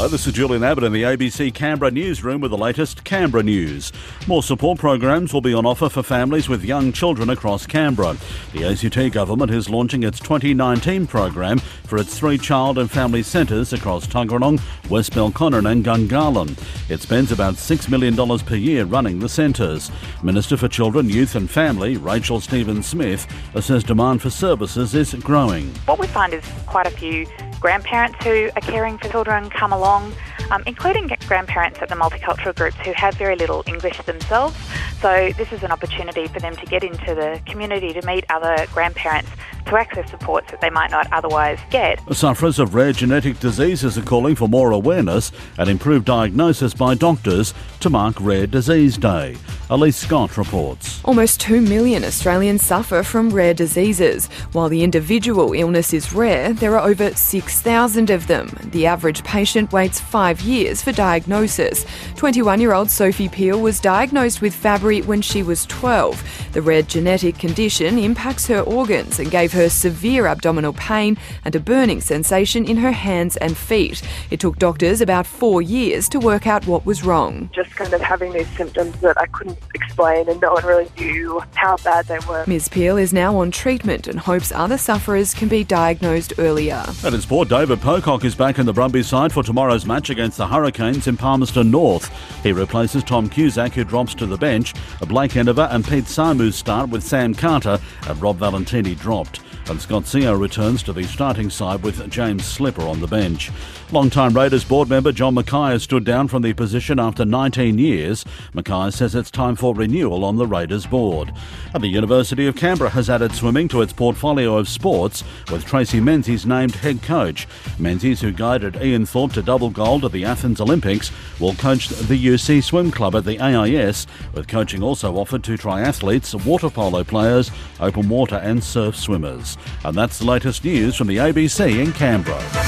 Hello, this is Julian Abbott in the ABC Canberra newsroom with the latest Canberra news. More support programs will be on offer for families with young children across Canberra. The ACT government is launching its 2019 program for its three child and family centres across Tuggeranong, West Belconnen and Gungahlin. It spends about $6 million per year running the centres. Minister for Children, Youth and Family, Rachel Stephen Smith, says demand for services is growing. What we find is quite a few grandparents who are caring for children come along, um, including grandparents at the multicultural groups who have very little English themselves. So this is an opportunity for them to get into the community to meet other grandparents to access supports that they might not otherwise get. Sufferers of rare genetic diseases are calling for more awareness and improved diagnosis by doctors to mark Rare Disease Day. Elise Scott reports. Almost 2 million Australians suffer from rare diseases. While the individual illness is rare, there are over 6,000 of them. The average patient waits five years for diagnosis. 21 year old Sophie Peel was diagnosed with Fabry when she was 12. The rare genetic condition impacts her organs and gave her severe abdominal pain and a burning sensation in her hands and feet. It took doctors about four years to work out what was wrong. Just kind of having these symptoms that I couldn't explain and no one really knew how bad they were. Ms. Peel is now on treatment and hopes other sufferers can be diagnosed earlier. And in sport, David Pocock is back in the Brumbies side for tomorrow's match against the Hurricanes in Palmerston North. He replaces Tom Cusack, who drops to the bench. Blake Enever and Pete Samu start with Sam Carter and Rob Valetini dropped and Scott Sio returns to the starting side with James Slipper on the bench. Long-time Raiders board member John Mackay has stood down from the position after 19 years. Mackay says it's time for renewal on the Raiders board. And the University of Canberra has added swimming to its portfolio of sports, with Tracey Menzies named head coach. Menzies, who guided Ian Thorpe to double gold at the Athens Olympics, will coach the UC Swim Club at the AIS, with coaching also offered to triathletes, water polo players, open water and surf swimmers. And that's the latest news from the ABC in Canberra.